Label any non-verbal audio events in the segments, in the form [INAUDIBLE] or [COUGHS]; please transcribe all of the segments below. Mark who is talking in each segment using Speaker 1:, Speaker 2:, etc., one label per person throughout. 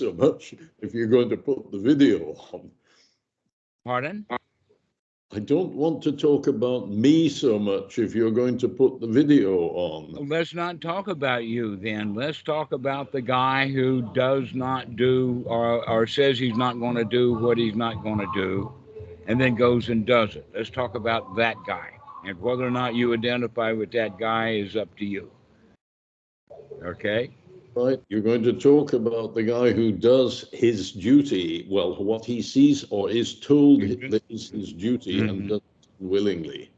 Speaker 1: so much if you're going to put the video on.
Speaker 2: Pardon?
Speaker 1: I don't want to talk about me so much if you're going to put the video on.
Speaker 2: Let's not talk about you then. Let's talk about the guy who does not do or, or says he's not going to do what he's not going to do and then goes and does it. Let's talk about that guy. And whether or not you identify with that guy is up to you. Okay?
Speaker 1: Right, you're going to talk about the guy who does his duty, well, what he sees or is told
Speaker 2: Mhm.
Speaker 1: that is his duty and
Speaker 2: Mhm.
Speaker 1: does it willingly.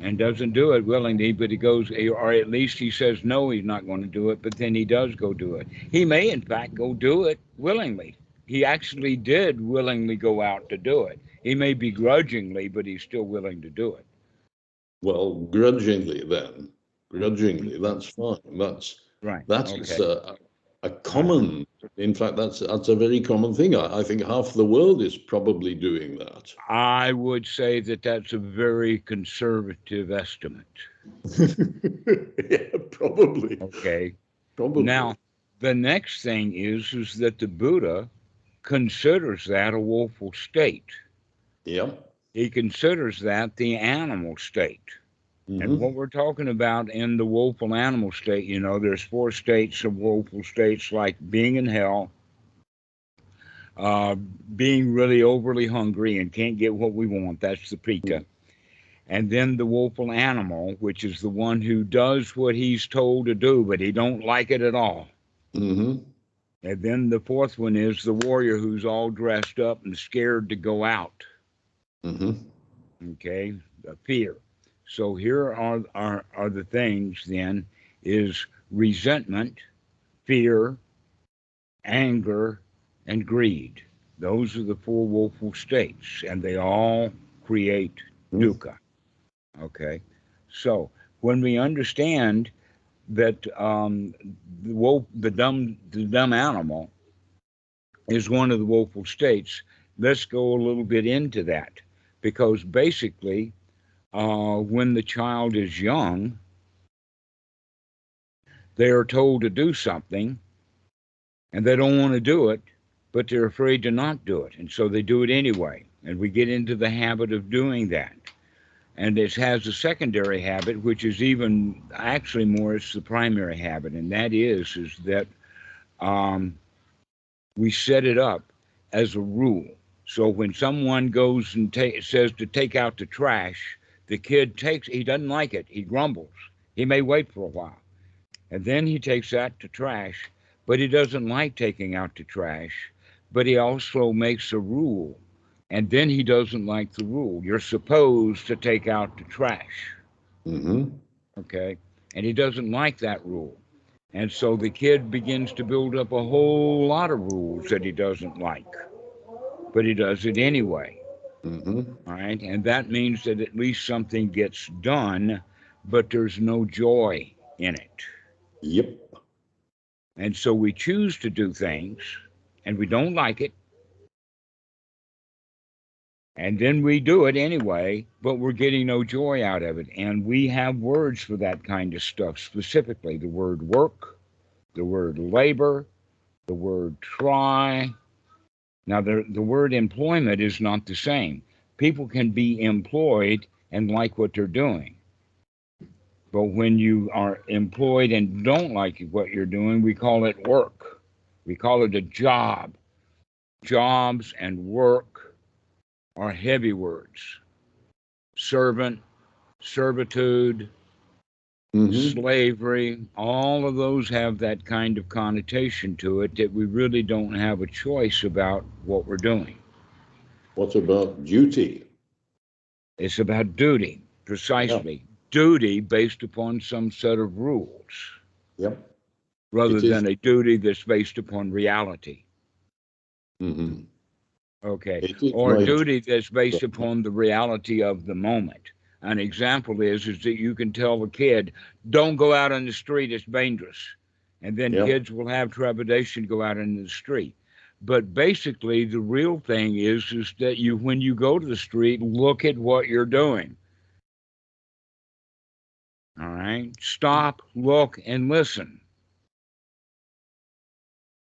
Speaker 2: And doesn't do it willingly, but he goes, or at least he says no, he's not going to do it, but then he does go do it. He may, in fact, go do it willingly. He actually did willingly go out to do it. He may begrudgingly, but he's still willing to do it.
Speaker 1: Well, grudgingly then, grudgingly, that's fine. That's
Speaker 2: Right.
Speaker 1: That's
Speaker 2: okay.
Speaker 1: a, a common, in fact, that's that's a very common thing. I, I think half the world is probably doing that.
Speaker 2: I would say that that's a very conservative estimate. [LAUGHS]
Speaker 1: yeah, probably,
Speaker 2: Okay.
Speaker 1: probably.
Speaker 2: Now, the next thing is is that the Buddha considers that a woeful state.
Speaker 1: yeah,
Speaker 2: He considers that the animal state.
Speaker 1: Mhm,
Speaker 2: And what we're talking about in the woeful animal state, you know, there's four states of woeful states like being in hell, uh, being really overly hungry and can't get what we want. That's the pika. And then the woeful animal, which is the one who does what he's told to do, but he don't like it at all.
Speaker 1: mhm,
Speaker 2: And then the fourth one is the warrior who's all dressed up and scared to go out.
Speaker 1: mhm,
Speaker 2: okay the fear so here are, are are the things then is resentment fear anger and greed. Those are the four woeful states and they all create
Speaker 1: Hmm.
Speaker 2: dukkha. Okay? So when we understand that um, the, wo- the dumb the dumb animal is one of the woeful states let's go a little bit into that. Because basically, uh, when the child is young, they are told to do something and they don't want to do it, but they're afraid to not do it. And so they do it anyway. And we get into the habit of doing that. And it has a secondary habit, which is even actually more, it's the primary habit. And that is, is that um, we set it up as a rule. So when someone goes and ta- says to take out the trash, the kid takes. He doesn't like it. He grumbles. He may wait for a while, and then he takes out the trash. But he doesn't like taking out the trash. But he also makes a rule, and then he doesn't like the rule. You're supposed to take out the trash,
Speaker 1: Mm-hmm.
Speaker 2: okay? And he doesn't like that rule. And so the kid begins to build up a whole lot of rules that he doesn't like but he does it anyway.
Speaker 1: Mhm.
Speaker 2: All right. And that means that at least something gets done, but there's no joy in it.
Speaker 1: Yep.
Speaker 2: And so we choose to do things and we don't like it. And then we do it anyway, but we're getting no joy out of it. And we have words for that kind of stuff, specifically the word work, the word labor, the word try. Now, the, the word employment is not the same. People can be employed and like what they're doing. But when you are employed and don't like what you're doing, we call it work. We call it a job. Jobs and work are heavy words. Servant, servitude,
Speaker 1: mhm.
Speaker 2: slavery, all of those have that kind of connotation to it that we really don't have a choice about what we're doing.
Speaker 1: What about duty?
Speaker 2: It's about duty, precisely. Duty based upon some set of rules,
Speaker 1: Yep.
Speaker 2: rather
Speaker 1: It is-
Speaker 2: than a duty that's based upon reality.
Speaker 1: mhm.
Speaker 2: Okay. Or
Speaker 1: right.
Speaker 2: duty that's based upon the reality of the moment. An example is is that you can tell the kid, "Don't go out on the street; it's dangerous," and then
Speaker 1: Yeah.
Speaker 2: kids will have trepidation go out into the street. But basically, the real thing is is that you, when you go to the street, look at what you're doing. All right, stop, look, and listen.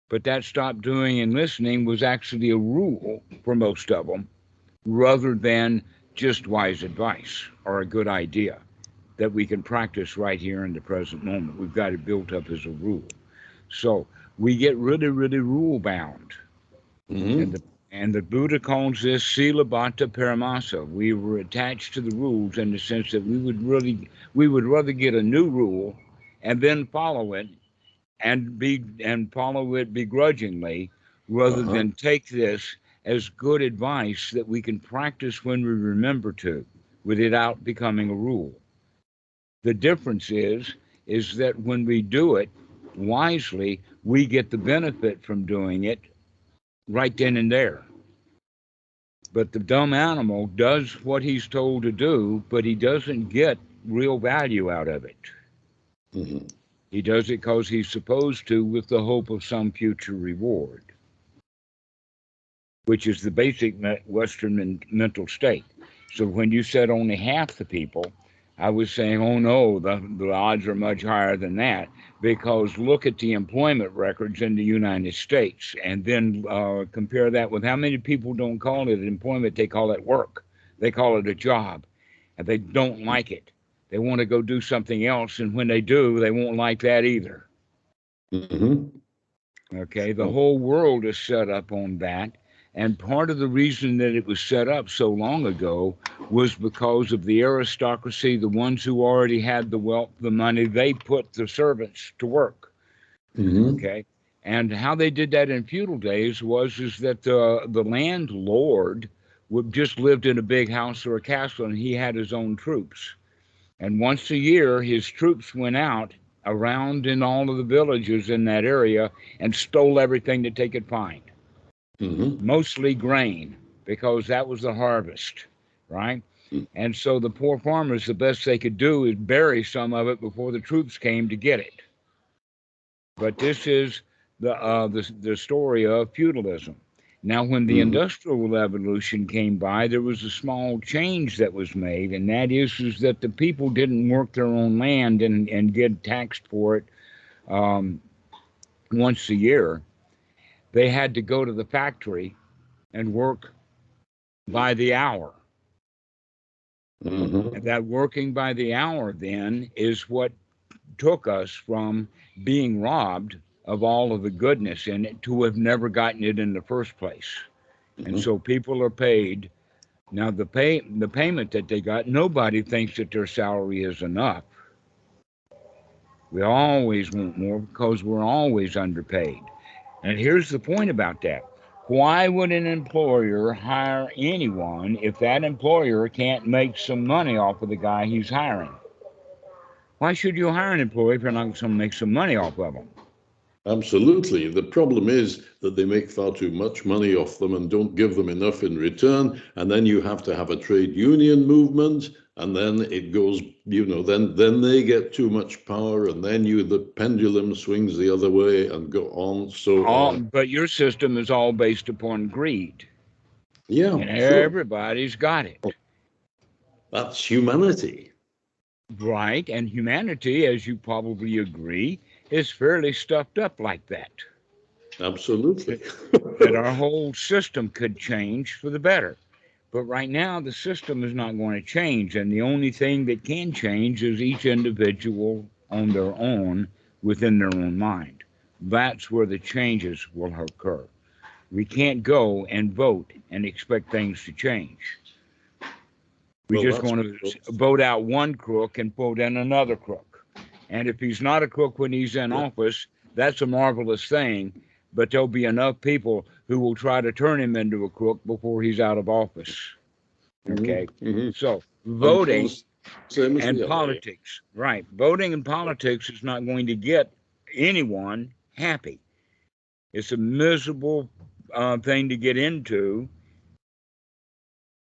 Speaker 2: But that stop doing and listening was actually a rule for most of them rather than just wise advice or a good idea that we can practice right here in the present moment. We've got it built up as a rule. So we get really, really rule bound.
Speaker 1: Mhm.
Speaker 2: And, the, and the Buddha calls this sila paramasa. We were attached to the rules in the sense that we would really, we would rather get a new rule and then follow it and be and follow it begrudgingly rather
Speaker 1: Uh-huh.
Speaker 2: than take this as good advice that we can practice when we remember to without becoming a rule. The difference is is that when we do it wisely, we get the benefit from doing it right then and there. But the dumb animal does what he's told to do, but he doesn't get real value out of it.
Speaker 1: Mhm.
Speaker 2: He does it because he's supposed to with the hope of some future reward, which is the basic Western men- mental state. So when you said only half the people, I was saying, oh no, the, the odds are much higher than that because look at the employment records in the United States and then uh, compare that with how many people don't call it employment, they call it work. They call it a job and they don't like it. They want to go do something else. And when they do, they won't like that either.
Speaker 1: Mhm.
Speaker 2: Okay. The whole world is set up on that. And part of the reason that it was set up so long ago was because of the aristocracy, the ones who already had the wealth, the money, they put the servants to work.
Speaker 1: Mhm.
Speaker 2: Okay. And how they did that in feudal days was is that the the landlord would just lived in a big house or a castle and he had his own troops. And once a year his troops went out around in all of the villages in that area and stole everything that they could find
Speaker 1: Mhm.
Speaker 2: mostly grain because that was the harvest, right?
Speaker 1: Mm.
Speaker 2: And so the poor farmers, the best they could do is bury some of it before the troops came to get it. But this is the uh, the, the story of feudalism. Now, when the
Speaker 1: Mhm.
Speaker 2: industrial revolution came by, there was a small change that was made, and that is, is that the people didn't work their own land and, and get taxed for it um, once a year they had to go to the factory and work by the hour.
Speaker 1: Mhm.
Speaker 2: And that working by the hour then is what took us from being robbed of all of the goodness in it to have never gotten it in the first place. And
Speaker 1: Mhm.
Speaker 2: so people are paid. Now the pay the payment that they got, nobody thinks that their salary is enough. We always want more because we're always underpaid. And here's the point about that. Why would an employer hire anyone if that employer can't make some money off of the guy he's hiring? Why should you hire an employee if you're not going to make some money off of him?
Speaker 1: Absolutely. The problem is that they make far too much money off them and don't give them enough in return. And then you have to have a trade union movement, and then it goes, you know, then then they get too much power, and then you the pendulum swings the other way and go on. So
Speaker 2: All,
Speaker 1: uh,
Speaker 2: but your system is all based upon greed,
Speaker 1: yeah,
Speaker 2: and
Speaker 1: sure.
Speaker 2: everybody's got it.
Speaker 1: that's humanity.
Speaker 2: Right, and humanity, as you probably agree, is fairly stuffed up like that.
Speaker 1: Absolutely.
Speaker 2: that [LAUGHS] our whole system could change for the better. But right now, the system is not going to change. And the only thing that can change is each individual on their own within their own mind. That's where the changes will occur. We can't go and vote and expect things to change. We're
Speaker 1: Well,
Speaker 2: just going to vote out one crook and vote in another crook. And if he's not a crook when he's in
Speaker 1: Yeah.
Speaker 2: office, that's a marvelous thing. But there'll be enough people who will try to turn him into a crook before he's out of office. Okay.
Speaker 1: Mhm.
Speaker 2: So voting
Speaker 1: same
Speaker 2: and politics, right? Voting and politics is not going to get anyone happy. It's a miserable uh, thing to get into.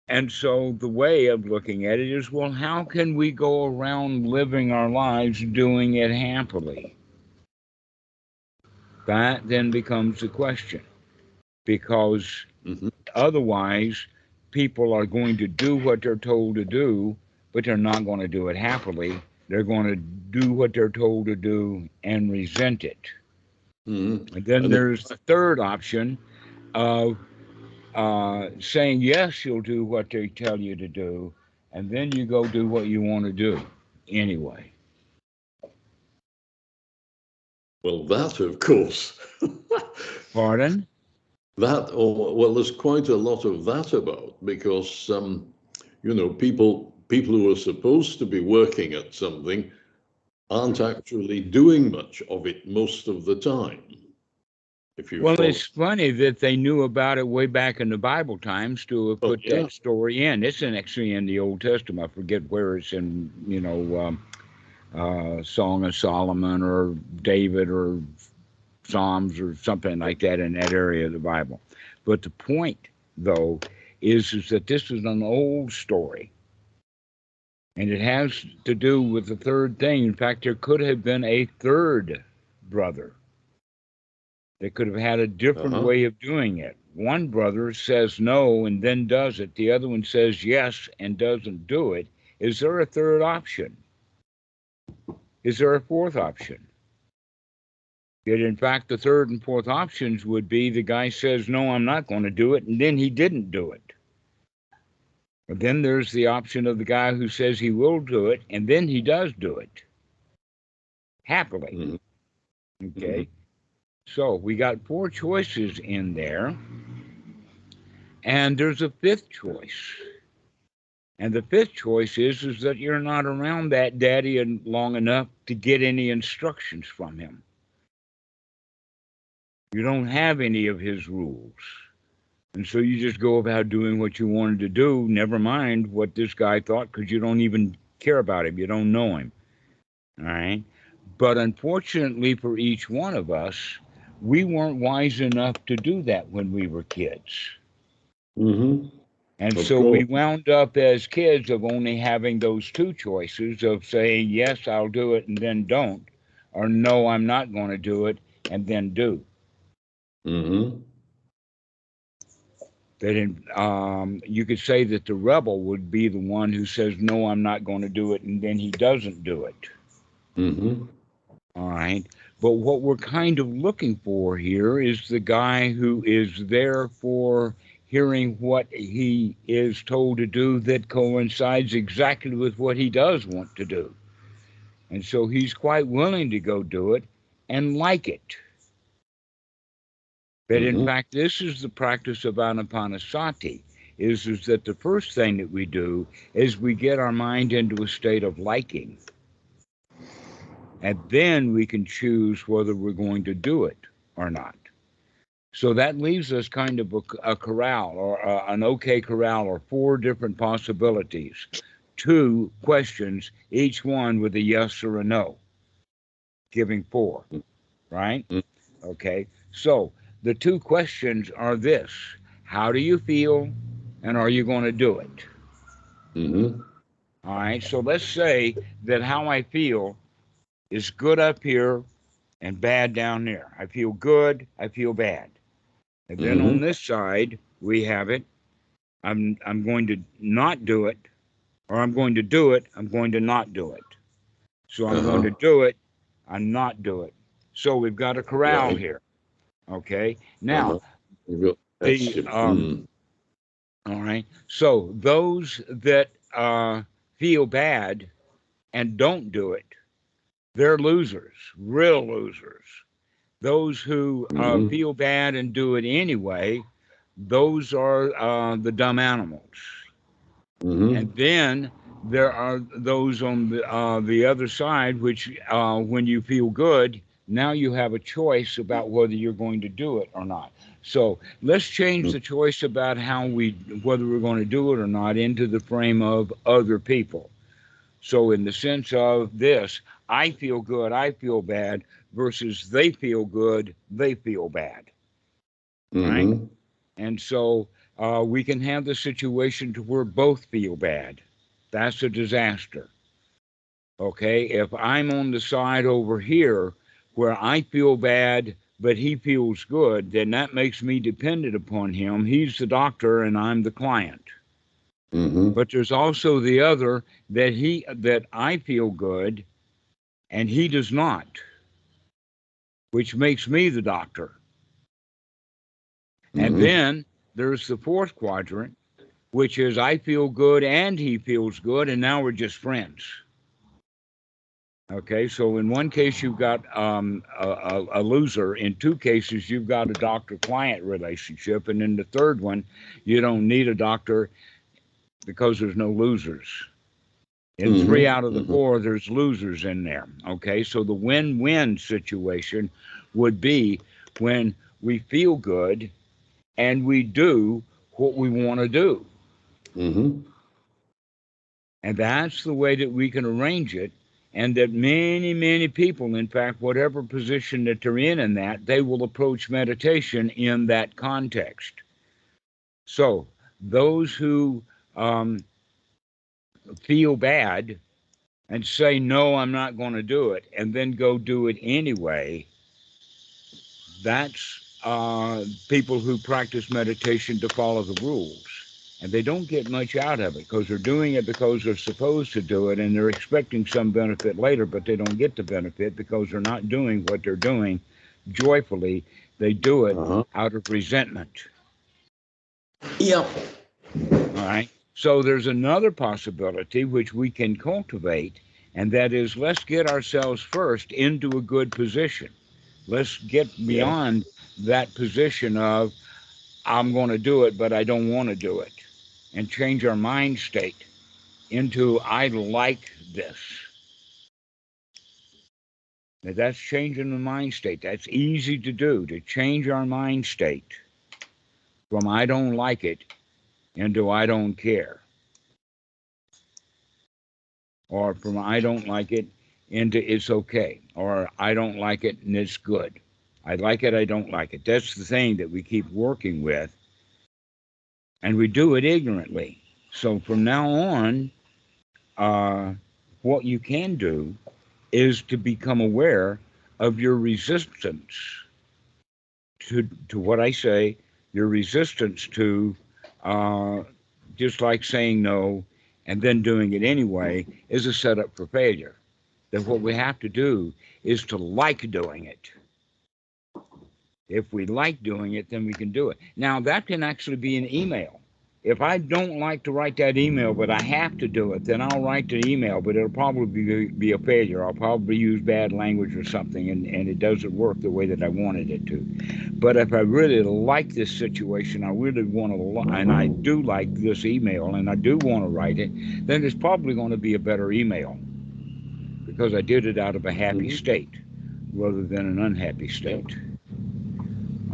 Speaker 2: And so the way of looking at it is well, how can we go around living our lives doing it happily? That then becomes the question. Because
Speaker 1: Mhm.
Speaker 2: otherwise, people are going to do what they're told to do, but they're not going to do it happily. They're going to do what they're told to do and resent it.
Speaker 1: Mhm.
Speaker 2: And then there's the third option of uh, saying yes, you'll do what they tell you to do, and then you go do what you want to do anyway.
Speaker 1: Well, that, of course,
Speaker 2: Pardon?
Speaker 1: that, or, well, there's quite a lot of that about because, um, you know, people, people who are supposed to be working at something aren't actually doing much of it most of the time. If you
Speaker 2: Well,
Speaker 1: follow-
Speaker 2: it's funny that they knew about it way back in the Bible times to have
Speaker 1: Oh,
Speaker 2: put
Speaker 1: yeah.
Speaker 2: that story in. It's in actually in the Old Testament. I forget where it's in, you know, um, uh, Song of Solomon or David or Psalms or something like that in that area of the Bible. But the point, though, is, is that this is an old story. And it has to do with the third thing. In fact, there could have been a third brother they could have had a different
Speaker 1: Uh-huh.
Speaker 2: way of doing it. One brother says no and then does it. The other one says yes and doesn't do it. Is there a third option? Is there a fourth option? Yet, in fact, the third and fourth options would be the guy says, No, I'm not going to do it, and then he didn't do it. But then there's the option of the guy who says he will do it, and then he does do it happily.
Speaker 1: Mhm.
Speaker 2: Okay. So we got four choices in there. And there's a fifth choice. And the fifth choice is, is that you're not around that daddy long enough to get any instructions from him. You don't have any of his rules. And so you just go about doing what you wanted to do, never mind what this guy thought, because you don't even care about him. You don't know him. All right. But unfortunately for each one of us, we weren't wise enough to do that when we were kids.
Speaker 1: Mhm.
Speaker 2: And
Speaker 1: Of
Speaker 2: so we wound up as kids of only having those two choices of saying, yes, I'll do it and then don't, or no, I'm not going to do it and then do.
Speaker 1: Mhm.
Speaker 2: That in, um, you could say that the rebel would be the one who says, no, I'm not going to do it, and then he doesn't do it.
Speaker 1: Mhm.
Speaker 2: All right. But what we're kind of looking for here is the guy who is there for hearing what he is told to do that coincides exactly with what he does want to do. And so he's quite willing to go do it and like it. But in
Speaker 1: Mhm.
Speaker 2: fact, this is the practice of anapanasati, is, is that the first thing that we do is we get our mind into a state of liking and then we can choose whether we're going to do it or not. So that leaves us kind of a, a corral or a, an okay corral or four different possibilities, two questions, each one with a yes or a no, giving four, right?
Speaker 1: Mm.
Speaker 2: Okay. So the two questions are this How do you feel? And are you going to do it?
Speaker 1: Mhm.
Speaker 2: All right. So let's say that how I feel is good up here and bad down there. I feel good. I feel bad. And then on this side, we have it. I'm I'm going to not do it, or I'm going to do it. I'm going to not do it. So I'm going to
Speaker 1: Uh-huh.
Speaker 2: do it. I'm not do it. So we've got a corral here. Okay. Now,
Speaker 1: Uh-huh.
Speaker 2: The, um,
Speaker 1: Mm.
Speaker 2: All right. So those that uh, feel bad and don't do it, they're losers, real losers. Those who uh,
Speaker 1: Mhm.
Speaker 2: feel bad and do it anyway, those are uh, the dumb animals.
Speaker 1: Mhm.
Speaker 2: And then there are those on the uh, the other side, which uh, when you feel good, now you have a choice about whether you're going to do it or not. So let's change the choice about how we whether we're going to do it or not into the frame of other people. So in the sense of this, I feel good, I feel bad, versus they feel good, they feel bad. right?
Speaker 1: Mhm.
Speaker 2: And so uh, we can have the situation to where both feel bad. That's a disaster. Okay, if I'm on the side over here where I feel bad, but he feels good, then that makes me dependent upon him. He's the doctor and I'm the client.
Speaker 1: Mhm.
Speaker 2: But there's also the other that he that I feel good and he does not. which makes me the doctor. And
Speaker 1: Mhm.
Speaker 2: then there's the fourth quadrant, which is I feel good and he feels good, and now we're just friends. Okay, so in one case you've got um, a, a, a loser. In two cases you've got a doctor-client relationship, and in the third one, you don't need a doctor because there's no losers. In
Speaker 1: Mhm,
Speaker 2: three out of the
Speaker 1: mhm.
Speaker 2: four, there's losers in there. Okay, so the win-win situation would be when we feel good and we do what we want to do.
Speaker 1: Mhm.
Speaker 2: And that's the way that we can arrange it. And that many, many people, in fact, whatever position that they're in, in that, they will approach meditation in that context. So, those who um, feel bad and say, No, I'm not going to do it, and then go do it anyway, that's uh, people who practice meditation to follow the rules and they don't get much out of it because they're doing it because they're supposed to do it and they're expecting some benefit later, but they don't get the benefit because they're not doing what they're doing joyfully. They do it
Speaker 1: Uh-huh.
Speaker 2: out of resentment.
Speaker 1: Yep.
Speaker 2: All right. So there's another possibility which we can cultivate, and that is let's get ourselves first into a good position. Let's get beyond that position of I'm going to do it, but I don't want to do it, and change our mind state into I like this. Now, that's changing the mind state. That's easy to do to change our mind state from I don't like it into I don't care. Or from I don't like it into it's okay. Or I don't like it and it's good. I like it, I don't like it. That's the thing that we keep working with. And we do it ignorantly. So from now on, uh, what you can do is to become aware of your resistance to, to what I say, your resistance to uh, just like saying no and then doing it anyway is a setup for failure. That what we have to do is to like doing it. If we like doing it, then we can do it. Now, that can actually be an email. If I don't like to write that email, but I have to do it, then I'll write the email, but it'll probably be, be a failure. I'll probably use bad language or something, and, and it doesn't work the way that I wanted it to. But if I really like this situation, I really want to, and I do like this email, and I do want to write it, then it's probably going to be a better email because I did it out of a happy
Speaker 1: Mhm.
Speaker 2: state rather than an unhappy state.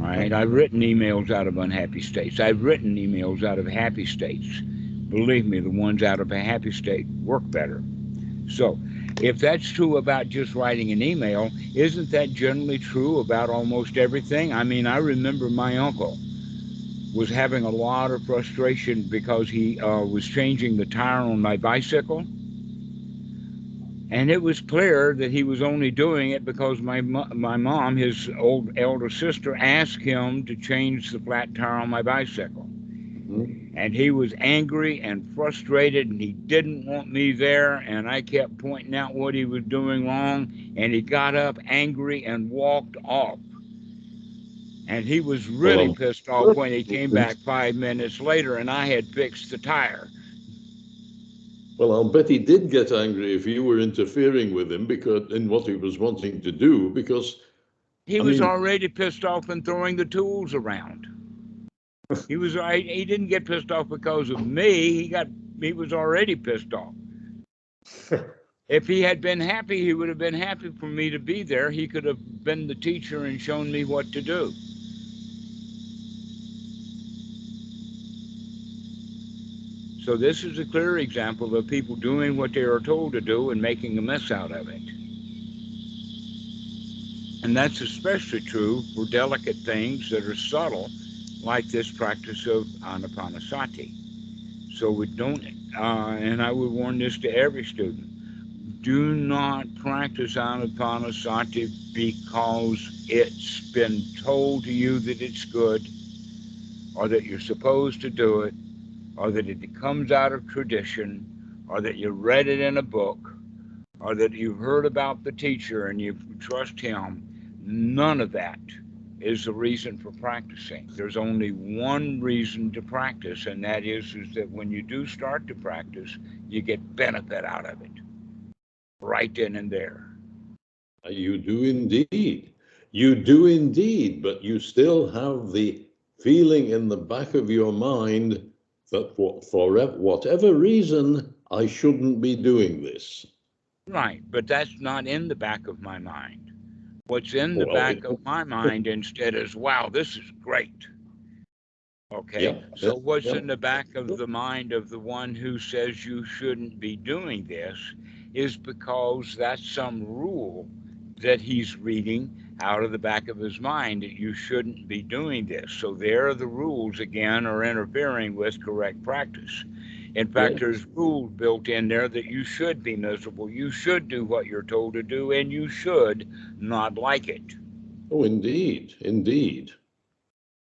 Speaker 2: All right, I've written emails out of unhappy states. I've written emails out of happy states. Believe me, the ones out of a happy state work better. So, if that's true about just writing an email, isn't that generally true about almost everything? I mean, I remember my uncle was having a lot of frustration because he uh, was changing the tire on my bicycle. And it was clear that he was only doing it because my my mom, his old elder sister, asked him to change the flat tire on my bicycle.
Speaker 1: Mhm.
Speaker 2: And he was angry and frustrated, and he didn't want me there. And I kept pointing out what he was doing wrong. And he got up angry and walked off. And he was really pissed off when he came [LAUGHS] back five minutes later, and I had fixed the tire.
Speaker 1: Well, I'll bet he did get angry if you were interfering with him because in what he was wanting to do, because
Speaker 2: He
Speaker 1: I
Speaker 2: was
Speaker 1: mean-
Speaker 2: already pissed off and throwing the tools around. he was he didn't get pissed off because of me. He got he was already pissed off. [LAUGHS] if he had been happy, he would have been happy for me to be there. He could have been the teacher and shown me what to do. So this is a clear example of people doing what they are told to do and making a mess out of it. And that's especially true for delicate things that are subtle, like this practice of anapanasati. So we don't, uh, and I would warn this to every student do not practice anapanasati because it's been told to you that it's good or that you're supposed to do it or that it comes out of tradition or that you read it in a book or that you've heard about the teacher and you trust him None of that is the reason for practicing. There's only one reason to practice, and that is, is that when you do start to practice, you get benefit out of it right then and there.
Speaker 1: You do indeed. You do indeed, but you still have the feeling in the back of your mind that what, for whatever reason, I shouldn't be doing this.
Speaker 2: Right, but that's not in the back of my mind. What's in the
Speaker 1: Well,
Speaker 2: back
Speaker 1: it-
Speaker 2: of my [LAUGHS] mind instead is, wow, this is great. Okay,
Speaker 1: Yeah,
Speaker 2: so
Speaker 1: yeah,
Speaker 2: what's
Speaker 1: yeah.
Speaker 2: in the back of the mind of the one who says you shouldn't be doing this is because that's some rule that he's reading out of the back of his mind that you shouldn't be doing this. So there are the rules again are interfering with correct practice. In fact,
Speaker 1: Yeah.
Speaker 2: there's rules built in there that you should be miserable, you should do what you're told to do, and you should not like it.
Speaker 1: Oh, indeed, indeed,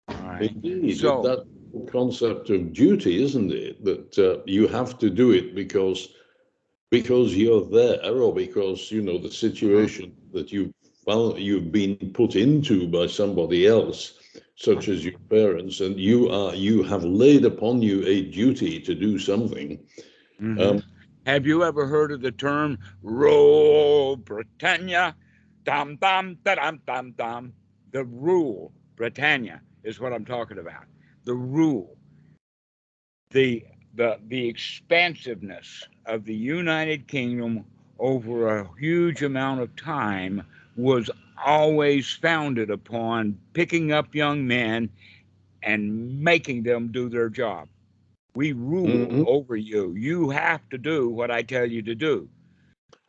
Speaker 2: right.
Speaker 1: indeed.
Speaker 2: So-
Speaker 1: that concept of duty, isn't it? That uh, you have to do it because because you're there, or because you know the situation that you found you've been put into by somebody else, such as your parents, and you are you have laid upon you a duty to do something.
Speaker 2: Mhm.
Speaker 1: Um,
Speaker 2: Have you ever heard of the term rule Britannia? Dum dum da dum dum dum. The rule Britannia is what I'm talking about. The rule. The the the expansiveness of the United Kingdom over a huge amount of time was always founded upon picking up young men and making them do their job. We rule
Speaker 1: Mhm.
Speaker 2: over you. You have to do what I tell you to do.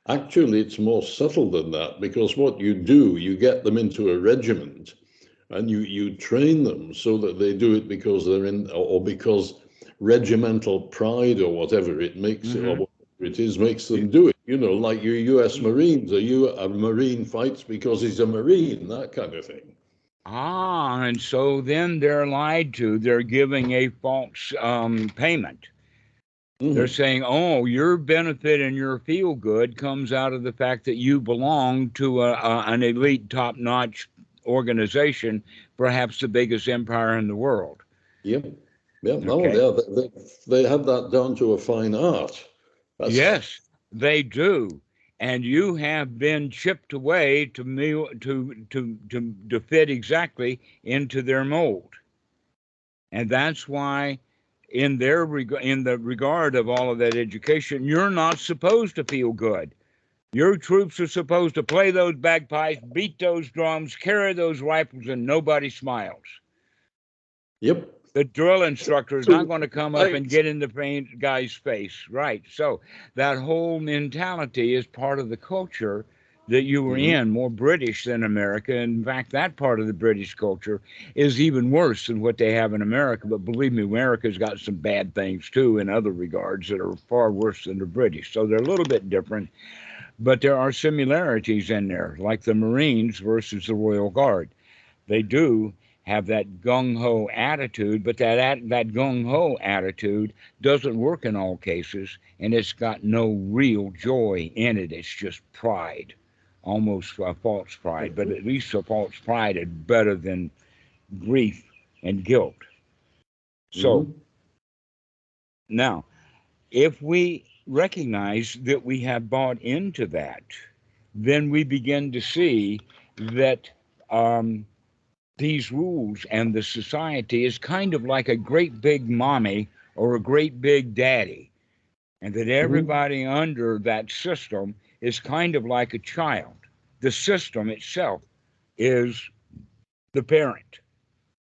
Speaker 1: Actually, it's more subtle than that because what you do, you get them into a regiment and you, you train them so that they do it because they're in, or, because regimental pride or whatever it makes it, or whatever it is, makes them do it. You know, like your US Marines, a, U, a Marine fights because he's a Marine, that kind of thing.
Speaker 2: Ah, and so then they're lied to. They're giving a false um, payment.
Speaker 1: Mhm.
Speaker 2: They're saying, oh, your benefit and your feel good comes out of the fact that you belong to a, a, an elite, top notch organization, perhaps the biggest empire in the world.
Speaker 1: Yep. Yeah, no,
Speaker 2: Okay.
Speaker 1: yeah, they, they, they have that down to a fine art. That's-
Speaker 2: Yes, they do. And you have been chipped away to me to to to to fit exactly into their mold. And that's why in their reg- in the regard of all of that education, you're not supposed to feel good. Your troops are supposed to play those bagpipes, beat those drums, carry those rifles, and nobody smiles.
Speaker 1: Yep.
Speaker 2: The drill instructor is not going to come up and get in the pain guy's face, right? So that whole mentality is part of the culture that you were
Speaker 1: Mhm.
Speaker 2: in, more British than America. In fact, that part of the British culture is even worse than what they have in America. But believe me, America's got some bad things too in other regards that are far worse than the British. So they're a little bit different, but there are similarities in there, like the Marines versus the Royal Guard. They do have that gung ho attitude, but that at, that gung ho attitude doesn't work in all cases, and it's got no real joy in it. It's just pride, almost a false pride, but at least a false pride is better than grief and guilt. So
Speaker 1: Mhm.
Speaker 2: now, if we recognize that we have bought into that, then we begin to see that um, these rules and the society is kind of like a great big mommy or a great big daddy. And that mm-hmm. everybody under that system is kind of like a child. The system itself is the parent.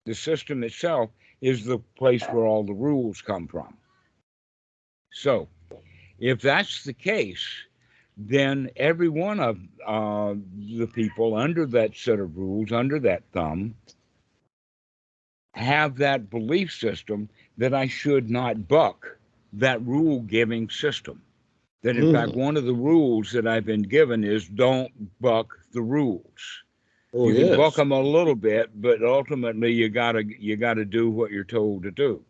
Speaker 2: The system itself is the place where all the rules come from. So, if that's the case, then every one of uh, the people under that set of rules, under that thumb, have that belief system that I should not buck that rule giving system. That in
Speaker 1: Mhm.
Speaker 2: fact, one of the rules that I've been given is don't buck the rules.
Speaker 1: Oh,
Speaker 2: you can
Speaker 1: yes.
Speaker 2: buck them a little bit, but ultimately you gotta you gotta do what you're told to do.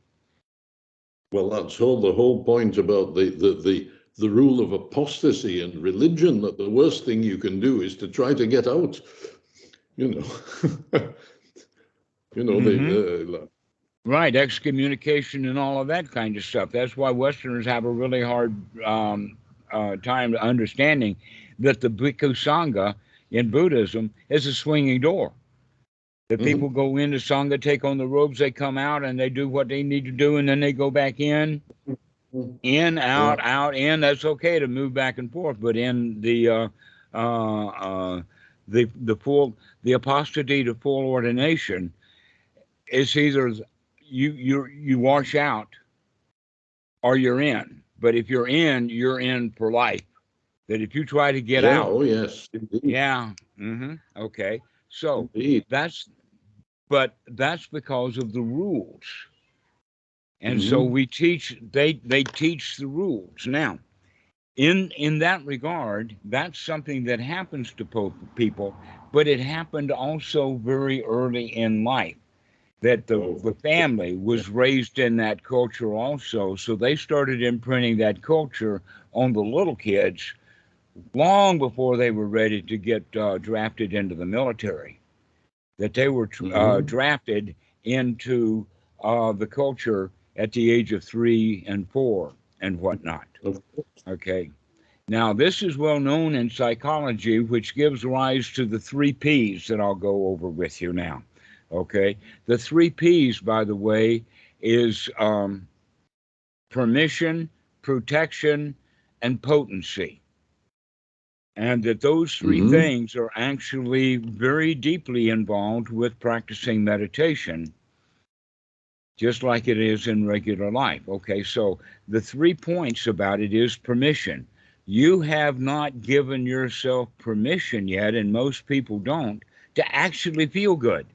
Speaker 1: Well, that's whole, the whole point about the, the, the, the rule of apostasy and religion, that the worst thing you can do is to try to get out. you know, [LAUGHS] you know,
Speaker 2: Mhm.
Speaker 1: they, uh,
Speaker 2: Right, excommunication and all of that kind of stuff. That's why Westerners have a really hard um, uh, time understanding that the Bhikkhu Sangha in Buddhism is a swinging door. That
Speaker 1: Mhm.
Speaker 2: people go into Sangha, take on the robes, they come out and they do what they need to do, and then they go back in. In, out, out, in. That's okay to move back and forth, but in the uh, uh, uh, the the full the apostasy to full ordination, it's either you you you wash out or you're in. But if you're in, you're in for life. That if you try to get
Speaker 1: yeah,
Speaker 2: out,
Speaker 1: Oh, yes, indeed.
Speaker 2: yeah, hmm okay. So
Speaker 1: Indeed.
Speaker 2: that's, but that's because of the rules. And so
Speaker 1: Mhm.
Speaker 2: we teach they they teach the rules now. In in that regard, that's something that happens to po- people, but it happened also very early in life. That the,
Speaker 1: Oh.
Speaker 2: the family was raised in that culture also, so they started imprinting that culture on the little kids long before they were ready to get uh, drafted into the military. That they were uh,
Speaker 1: Mhm.
Speaker 2: drafted into uh, the culture at the age of three and four and whatnot. Okay. Now, this is well known in psychology, which gives rise to the three P's that I'll go over with you now. Okay. The three P's, by the way, is um, permission, protection, and potency. And that those 3
Speaker 1: Mhm.
Speaker 2: things are actually very deeply involved with practicing meditation, just like it is in regular life. Okay, so the three points about it is permission. You have not given yourself permission yet, and most people don't, to actually feel good.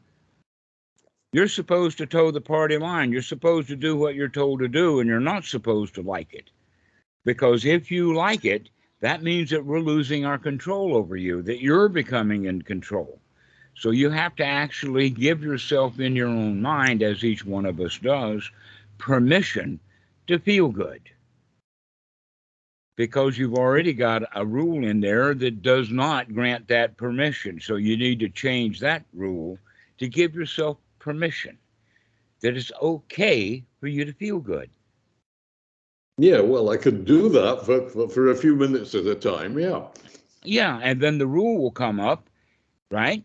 Speaker 2: You're supposed to toe the party line. You're supposed to do what you're told to do, and you're not supposed to like it. Because if you like it, that means that we're losing our control over you, that you're becoming in control. So you have to actually give yourself in your own mind, as each one of us does, permission to feel good. Because you've already got a rule in there that does not grant that permission. So you need to change that rule to give yourself permission that it's okay for you to feel good.
Speaker 1: Yeah, well, I could do that for, for, for a few minutes at a time. Yeah.
Speaker 2: Yeah, and then the rule will come up, right?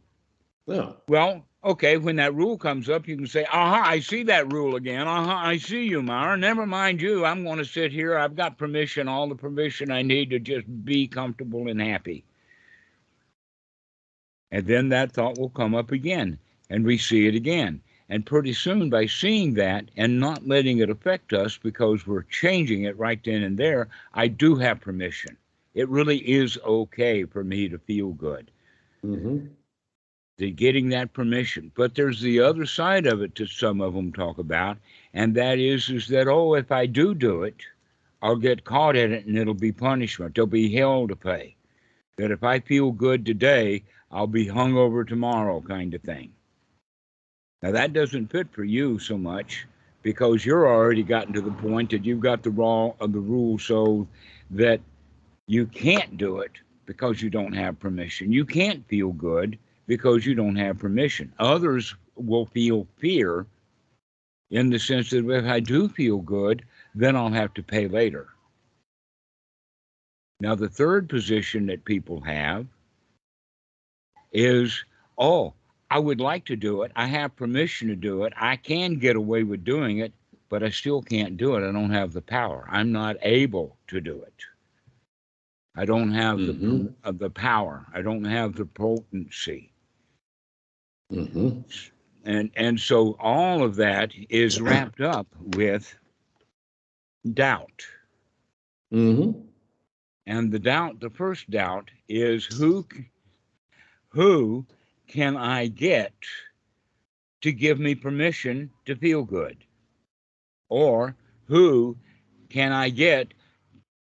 Speaker 1: Yeah.
Speaker 2: Well, okay, when that rule comes up, you can say, aha, I see that rule again. Aha, I see you, Mara. Never mind you. I'm going to sit here. I've got permission, all the permission I need to just be comfortable and happy. And then that thought will come up again, and we see it again. And pretty soon, by seeing that and not letting it affect us because we're changing it right then and there, I do have permission. It really is okay for me to feel good
Speaker 1: hmm
Speaker 2: the getting that permission. But there's the other side of it that some of them talk about, and that is is that oh, if I do do it, I'll get caught in it and it'll be punishment. There'll be hell to pay. That if I feel good today, I'll be hung over tomorrow, kind of thing. Now that doesn't fit for you so much because you're already gotten to the point that you've got the raw of the rule so that you can't do it because you don't have permission. You can't feel good because you don't have permission. Others will feel fear in the sense that if I do feel good, then I'll have to pay later. Now, the third position that people have is oh, I would like to do it. I have permission to do it. I can get away with doing it, but I still can't do it. I don't have the power. I'm not able to do it. I don't have the
Speaker 1: Mhm.
Speaker 2: uh, the power. I don't have the potency.
Speaker 1: Hmm
Speaker 2: and and so all of that is [CLEARS THROAT] wrapped up with doubt.
Speaker 1: Hmm
Speaker 2: and the doubt the first doubt is who who can i get to give me permission to feel good? Or who can i get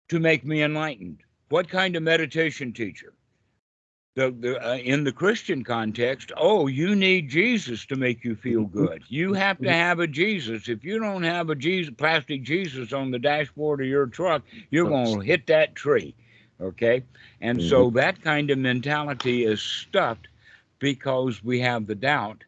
Speaker 2: to make me enlightened? What kind of meditation teacher the, the uh, in the Christian context, oh, you need Jesus to make you feel mm-hmm. good. You mm-hmm. have to mm-hmm. have a Jesus. If you don't have a Jesus, plastic Jesus on the dashboard of your truck, you're going to hit that tree. Okay, and so that kind of mentality is stuffed because we have the doubt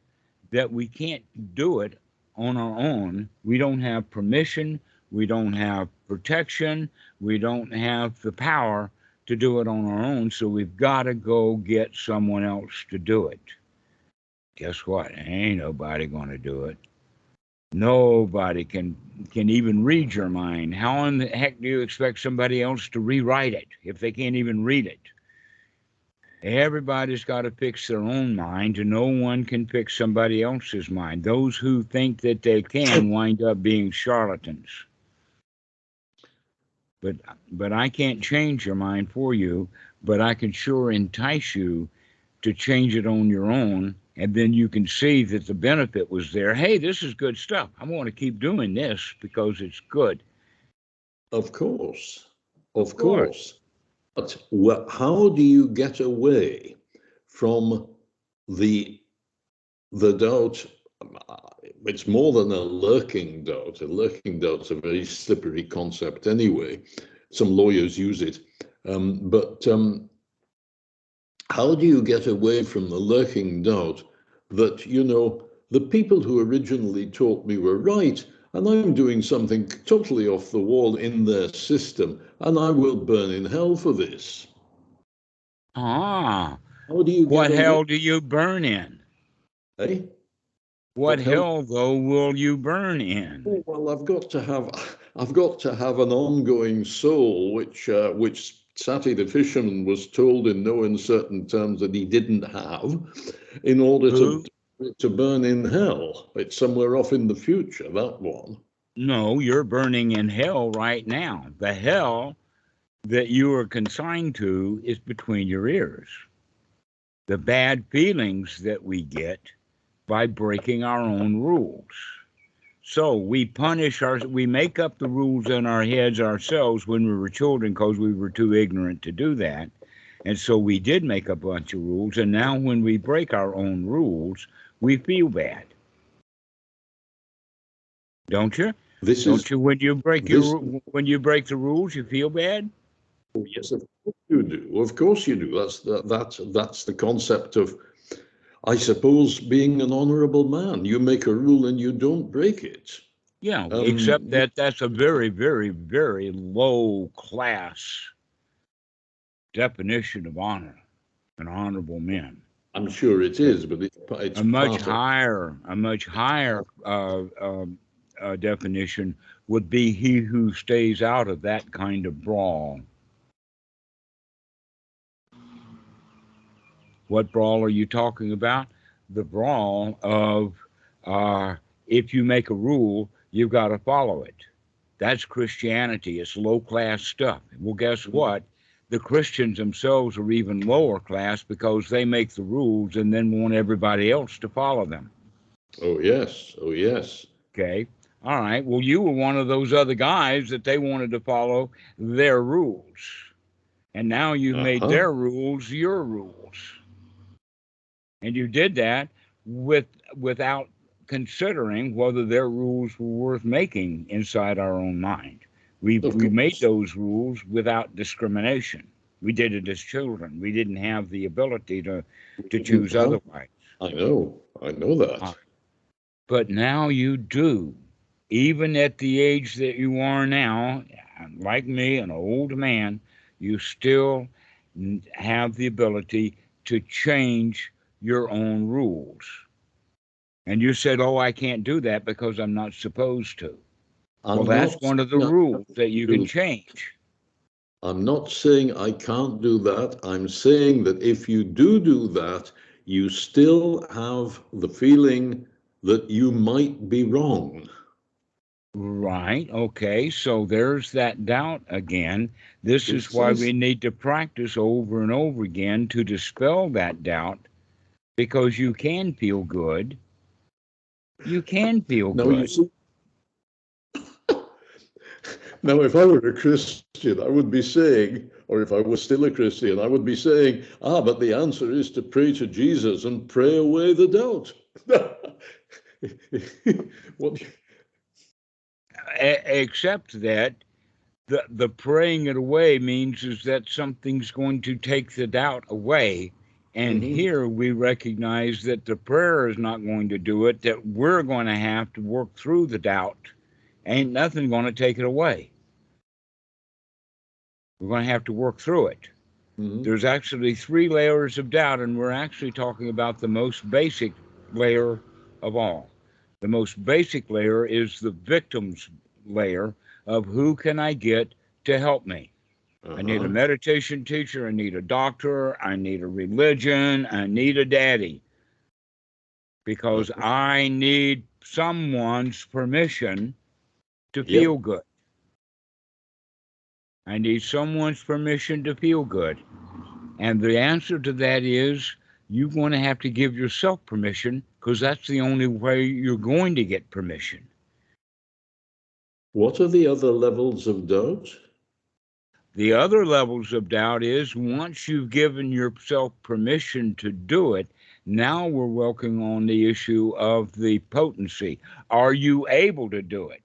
Speaker 2: that we can't do it on our own. We don't have permission, we don't have protection, we don't have the power to do it on our own. So we've got to go get someone else to do it. Guess what? Ain't nobody going to do it. Nobody can can even read your mind. How in the heck do you expect somebody else to rewrite it if they can't even read it? Everybody's got to fix their own mind, and no one can fix somebody else's mind. Those who think that they can [COUGHS] wind up being charlatans. But but I can't change your mind for you, but I can sure entice you to change it on your own, and then you can see that the benefit was there. Hey, this is good stuff. I want to keep doing this because it's good.
Speaker 1: Of course, of course. But wh- how do you get away from the the doubt? It's more than a lurking doubt. A lurking doubt's a very slippery concept anyway. Some lawyers use it, um, but um, how do you get away from the lurking doubt that you know the people who originally taught me were right? and I'm doing something totally off the wall in their system, and I will burn in hell for this.
Speaker 2: Ah,
Speaker 1: How do you?
Speaker 2: what hell do you burn in?
Speaker 1: Eh?
Speaker 2: What
Speaker 1: hell,
Speaker 2: though, will you burn in?
Speaker 1: Oh, well, I've got to have, I've got to have an ongoing soul, which, uh, which Sati the fisherman was told in no uncertain terms that he didn't have, in order
Speaker 2: Who?
Speaker 1: to to burn in hell. It's somewhere off in the future. That one.
Speaker 2: No, you're burning in hell right now. The hell that you are consigned to is between your ears. The bad feelings that we get by breaking our own rules. So we punish our, we make up the rules in our heads ourselves when we were children because we were too ignorant to do that. And so we did make a bunch of rules. And now when we break our own rules, we feel bad. Don't you?
Speaker 1: This is
Speaker 2: Don't you when you break your
Speaker 1: this-
Speaker 2: ru- when you break the rules you feel bad?
Speaker 1: Oh, yes, of course you do. Of course you do. That's the, that's that's the concept of, I suppose, being an honourable man. You make a rule and you don't break it.
Speaker 2: Yeah,
Speaker 1: Um,
Speaker 2: except that that's a very very very low class definition of honor, an honorable man.
Speaker 1: I'm sure it is, but it's, it's
Speaker 2: a much
Speaker 1: of-
Speaker 2: higher a much higher uh, um, uh, definition would be he who stays out of that kind of brawl. What brawl are you talking about? The brawl of uh, if you make a rule, you've got to follow it. That's Christianity. It's low class stuff. Well, guess what? The Christians themselves are even lower class because they make the rules and then want everybody else to follow them.
Speaker 1: Oh yes, oh yes.
Speaker 2: Okay. All right. Well, you were one of those other guys that they wanted to follow their rules. And now you've made
Speaker 1: Uh-huh.
Speaker 2: their rules your rules. And you did that with without considering whether their rules were worth making inside our own mind. We we made those rules without discrimination. We did it as children. We didn't have the ability to to choose
Speaker 1: Well,
Speaker 2: otherwise.
Speaker 1: I know, I know that.
Speaker 2: Ah. But now you do. Even at the age that you are now, like me, an old man, you still have the ability to change your own rules. And you said, Oh, I can't do that because I'm not supposed to.
Speaker 1: I'm
Speaker 2: well, that's
Speaker 1: not
Speaker 2: one of the rules that you can change.
Speaker 1: I'm not saying I can't do that. I'm saying that if you do do that, you still have the feeling that you might be wrong.
Speaker 2: Right. Okay. So there's that doubt again. This
Speaker 1: It
Speaker 2: is why we need to practice over and over again to dispel that doubt because you can feel good. You can feel
Speaker 1: Now,
Speaker 2: good.
Speaker 1: you see, now, if I were a Christian, I would be saying, or if I was still a Christian, I would be saying, ah, but the answer is to pray to Jesus and pray away the doubt. [LAUGHS] what,
Speaker 2: except that the, the praying it away means is that something's going to take the doubt away And
Speaker 1: Mhm.
Speaker 2: here we recognize that the prayer is not going to do it, that we're going to have to work through the doubt. Ain't nothing going to take it away. We're going to have to work through it.
Speaker 1: Mhm.
Speaker 2: There's actually three layers of doubt, and we're actually talking about the most basic layer of all. The most basic layer is the victim's layer of who can I get to help me? I need a
Speaker 1: Uh-huh.
Speaker 2: meditation teacher. I need a doctor. I need a religion. I need a daddy. Because
Speaker 1: Mhm.
Speaker 2: I need someone's permission to
Speaker 1: Yep.
Speaker 2: feel good. I need someone's permission to feel good. And the answer to that is you're going to have to give yourself permission because that's the only way you're going to get permission.
Speaker 1: What are the other levels of doubt?
Speaker 2: The other levels of doubt is once you've given yourself permission to do it, now we're working on the issue of the potency. Are you able to do it?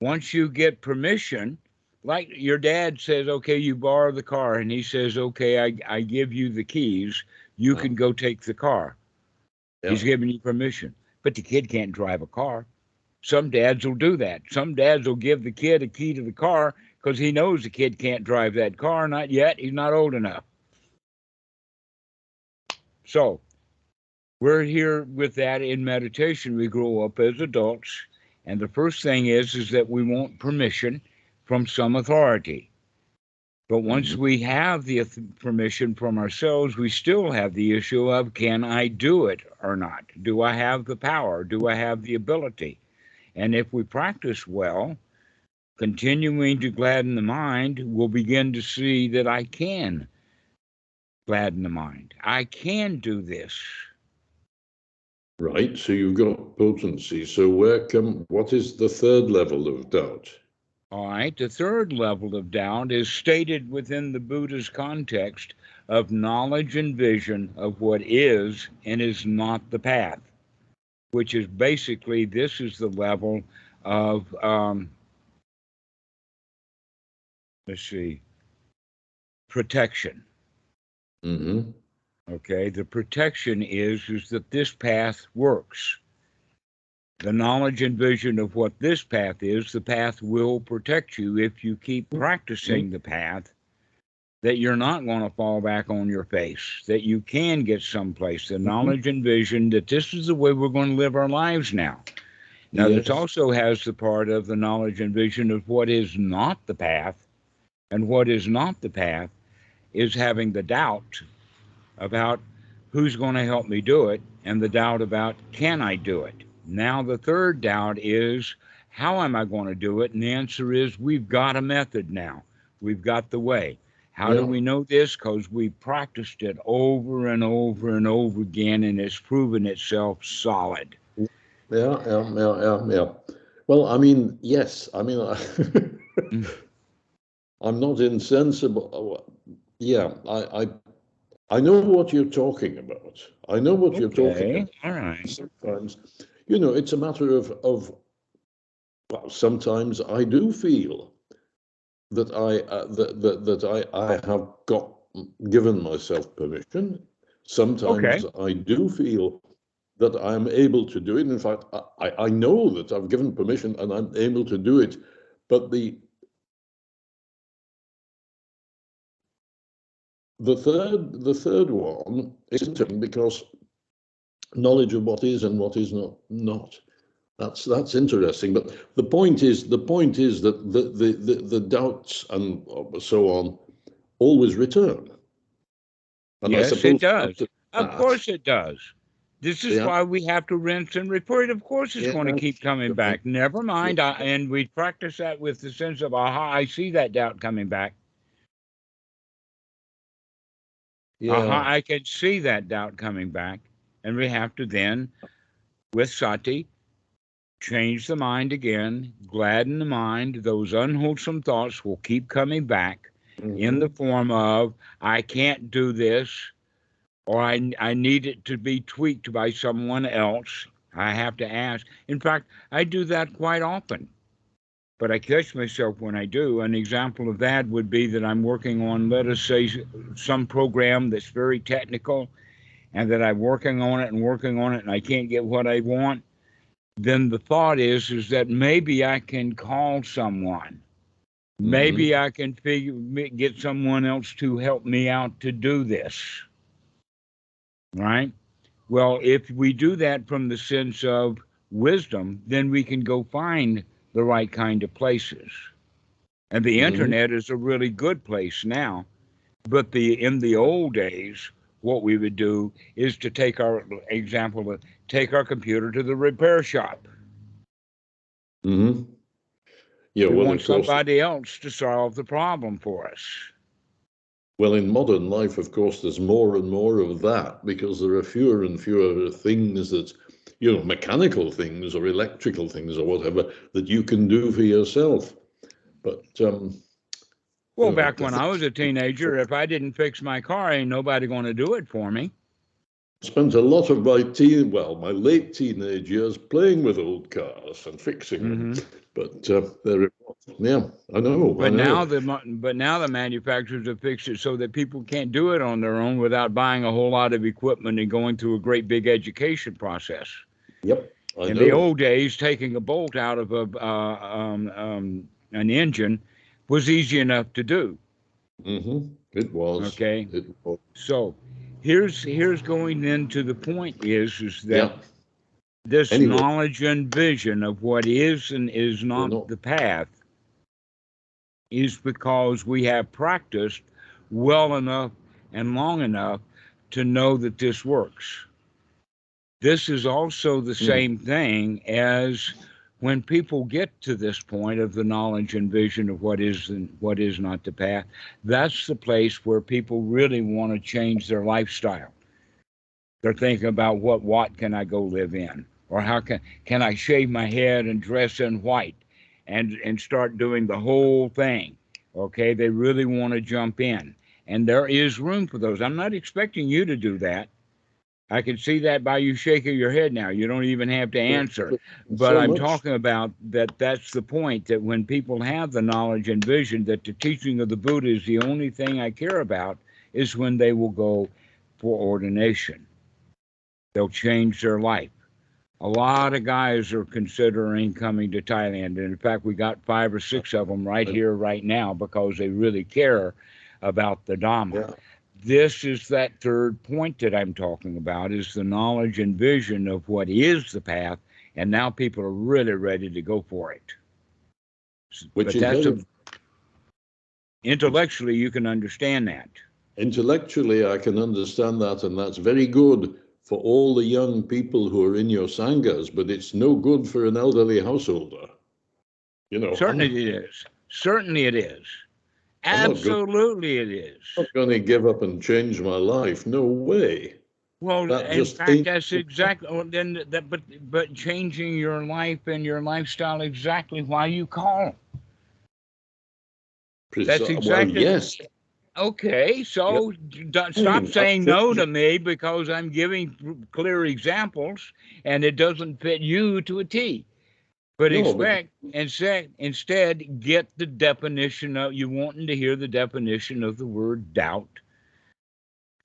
Speaker 2: Once you get permission, like your dad says, okay, you borrow the car, and he says, okay, I, I give you the keys, you
Speaker 1: Yeah.
Speaker 2: can go take the car. He's giving you permission. But the kid can't drive a car. Some dads will do that. Some dads will give the kid a key to the car because he knows the kid can't drive that car. Not yet. He's not old enough. So we're here with that in meditation. We grow up as adults. And the first thing is, is that we want permission from some authority. But once
Speaker 1: Mhm.
Speaker 2: we have the permission from ourselves, we still have the issue of can I do it or not? Do I have the power? Do I have the ability? And if we practice well, continuing to gladden the mind, we'll begin to see that I can gladden the mind. I can do this.
Speaker 1: Right. So you've got potency. So where come what is the third level of doubt?
Speaker 2: All right. The third level of doubt is stated within the Buddha's context of knowledge and vision of what is and is not the path, which is basically this is the level of, um, let's see, protection.
Speaker 1: hmm
Speaker 2: Okay. The protection is, is that this path works. The knowledge and vision of what this path is, the path will protect you if you keep practicing the path, that you're not going to fall back on your face, that you can get someplace. The knowledge and vision that this is the way we're going to live our lives now. Now,
Speaker 1: Yes.
Speaker 2: this also has the part of the knowledge and vision of what is not the path, and what is not the path is having the doubt about who's going to help me do it, and the doubt about can I do it. Now, the third doubt is how am I going to do it? And the answer is we've got a method now. We've got the way. How
Speaker 1: Yeah.
Speaker 2: do we know this? Because we practiced it over and over and over again, and it's proven itself solid.
Speaker 1: Yeah, yeah, yeah, yeah, yeah. Well, I mean, yes. I mean, I, [LAUGHS] mm. I'm not insensible. Yeah, I, I, I know what you're talking about. I know what you're talking about.
Speaker 2: all right.
Speaker 1: Sometimes, you know, it's a matter of of. Well, sometimes I do feel that I uh, that, that that I I have got given myself permission. Sometimes I do feel that I'm able to do it. In fact, I, I I know that I've given permission and I'm able to do it. But the the third the third one is interesting because knowledge of what is and what is not not. That's that's interesting. But the point is the point is that the the the, the doubts and uh, so on always return. And
Speaker 2: Yes, it does. Of
Speaker 1: that-
Speaker 2: course it does. This is
Speaker 1: Yeah.
Speaker 2: why we have to rinse and repeat. Of course it's going to keep coming back. Never mind. I, and we practice that with the sense of, aha, I see that doubt coming back. Uh-huh.
Speaker 1: Yeah.
Speaker 2: Aha, I can see that doubt coming back. And we have to then, with sati, change the mind again, gladden the mind. Those unwholesome thoughts will keep coming back in the mm-hmm. form of I can't do this, or I, I need it to be tweaked by someone else. I have to ask. In fact, I do that quite often. But I catch myself when I do. An example of that would be that I'm working on, let us say, some program that's very technical and that I'm working on it and working on it and I can't get what I want. Then the thought is is that maybe I can call someone. Maybe mm-hmm. I can figure get someone else to help me out to do this. Right? Well, if we do that from the sense of wisdom, then we can go find the right kind of places. And the
Speaker 1: Mhm.
Speaker 2: internet is a really good place now. But the in the old days, what we would do is to take our example, uh, take our computer to the repair shop.
Speaker 1: Mm-hmm. Yeah,
Speaker 2: we
Speaker 1: well,
Speaker 2: want somebody else to solve the problem for us.
Speaker 1: well, in modern life, of course, there's more and more of that because there are fewer and fewer things that, you know, mechanical things or electrical things or whatever that you can do for yourself. But um,
Speaker 2: Well,
Speaker 1: Yeah,
Speaker 2: back when I was a [LAUGHS] teenager, if I didn't fix my car, ain't nobody going to do it for me.
Speaker 1: spent a lot of my teen, well, my late teenage years playing with old cars and fixing them. But uh, there it was. Yeah, I know. I
Speaker 2: But
Speaker 1: know.
Speaker 2: now the but now the manufacturers have fixed it so that people can't do it on their own without buying a whole lot of equipment and going through a great big education process.
Speaker 1: Yep, I
Speaker 2: In
Speaker 1: know.
Speaker 2: the old days, taking a bolt out of a uh, um, um, an engine was easy enough to do.
Speaker 1: hmm It was.
Speaker 2: Okay,
Speaker 1: It was.
Speaker 2: so here's here's going into the point is is that
Speaker 1: Yeah.
Speaker 2: this
Speaker 1: Anyway.
Speaker 2: knowledge and vision of what is and is not
Speaker 1: not-
Speaker 2: the path is because we have practiced well enough and long enough to know that this works. This is also the same thing as when people get to this point of the knowledge and vision of what is and what is not the path, that's the place where people really want to change their lifestyle. They're thinking about what what can I go live in, or how can can I shave my head and dress in white, and and start doing the whole thing. Okay, they really want to jump in, and there is room for those. I'm not expecting you to do that. I can see that by you shaking your head now. You don't even have to answer. But
Speaker 1: So
Speaker 2: I'm
Speaker 1: much-
Speaker 2: talking about that that's the point that when people have the knowledge and vision that the teaching of the Buddha is the only thing I care about is when they will go for ordination. They'll change their life. A lot of guys are considering coming to Thailand. And in fact, we got five or six of them right here, right now, because they really care about the Dhamma
Speaker 1: Yeah.
Speaker 2: This is that third point that I'm talking about is the knowledge and vision of what is the path, and now people are really ready to go for it.
Speaker 1: Which
Speaker 2: that's a, intellectually you can understand that.
Speaker 1: Intellectually, I can understand that, and that's very good for all the young people who are in your sanghas, but it's no good for an elderly householder. You know,
Speaker 2: Certainly it is. Certainly it is.
Speaker 1: I'm
Speaker 2: Absolutely it is.
Speaker 1: not going to give up and change my life. No way.
Speaker 2: Well,
Speaker 1: that
Speaker 2: in fact,
Speaker 1: ain't-
Speaker 2: that's exactly. Well, then that, but but changing your life and your lifestyle exactly why you call. That's exactly-
Speaker 1: Well, yes.
Speaker 2: Okay, so
Speaker 1: Hmm,
Speaker 2: stop saying no to me because I'm giving clear examples and it doesn't fit you to a T. But
Speaker 1: No, but-
Speaker 2: expect instead instead get the definition of you wanting to hear the definition of the word doubt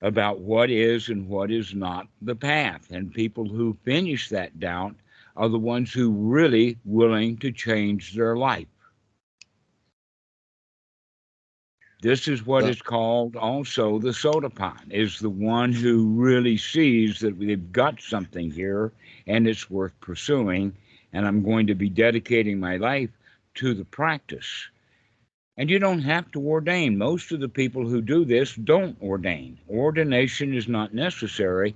Speaker 2: about what is and what is not the path. And people who finish that doubt are the ones who really willing to change their life. This is what is called also the soda sodapan, is the one who really sees that they've got something here and it's worth pursuing. And I'm going to be dedicating my life to the practice. And you don't have to ordain. Most of the people who do this don't ordain. Ordination is not necessary,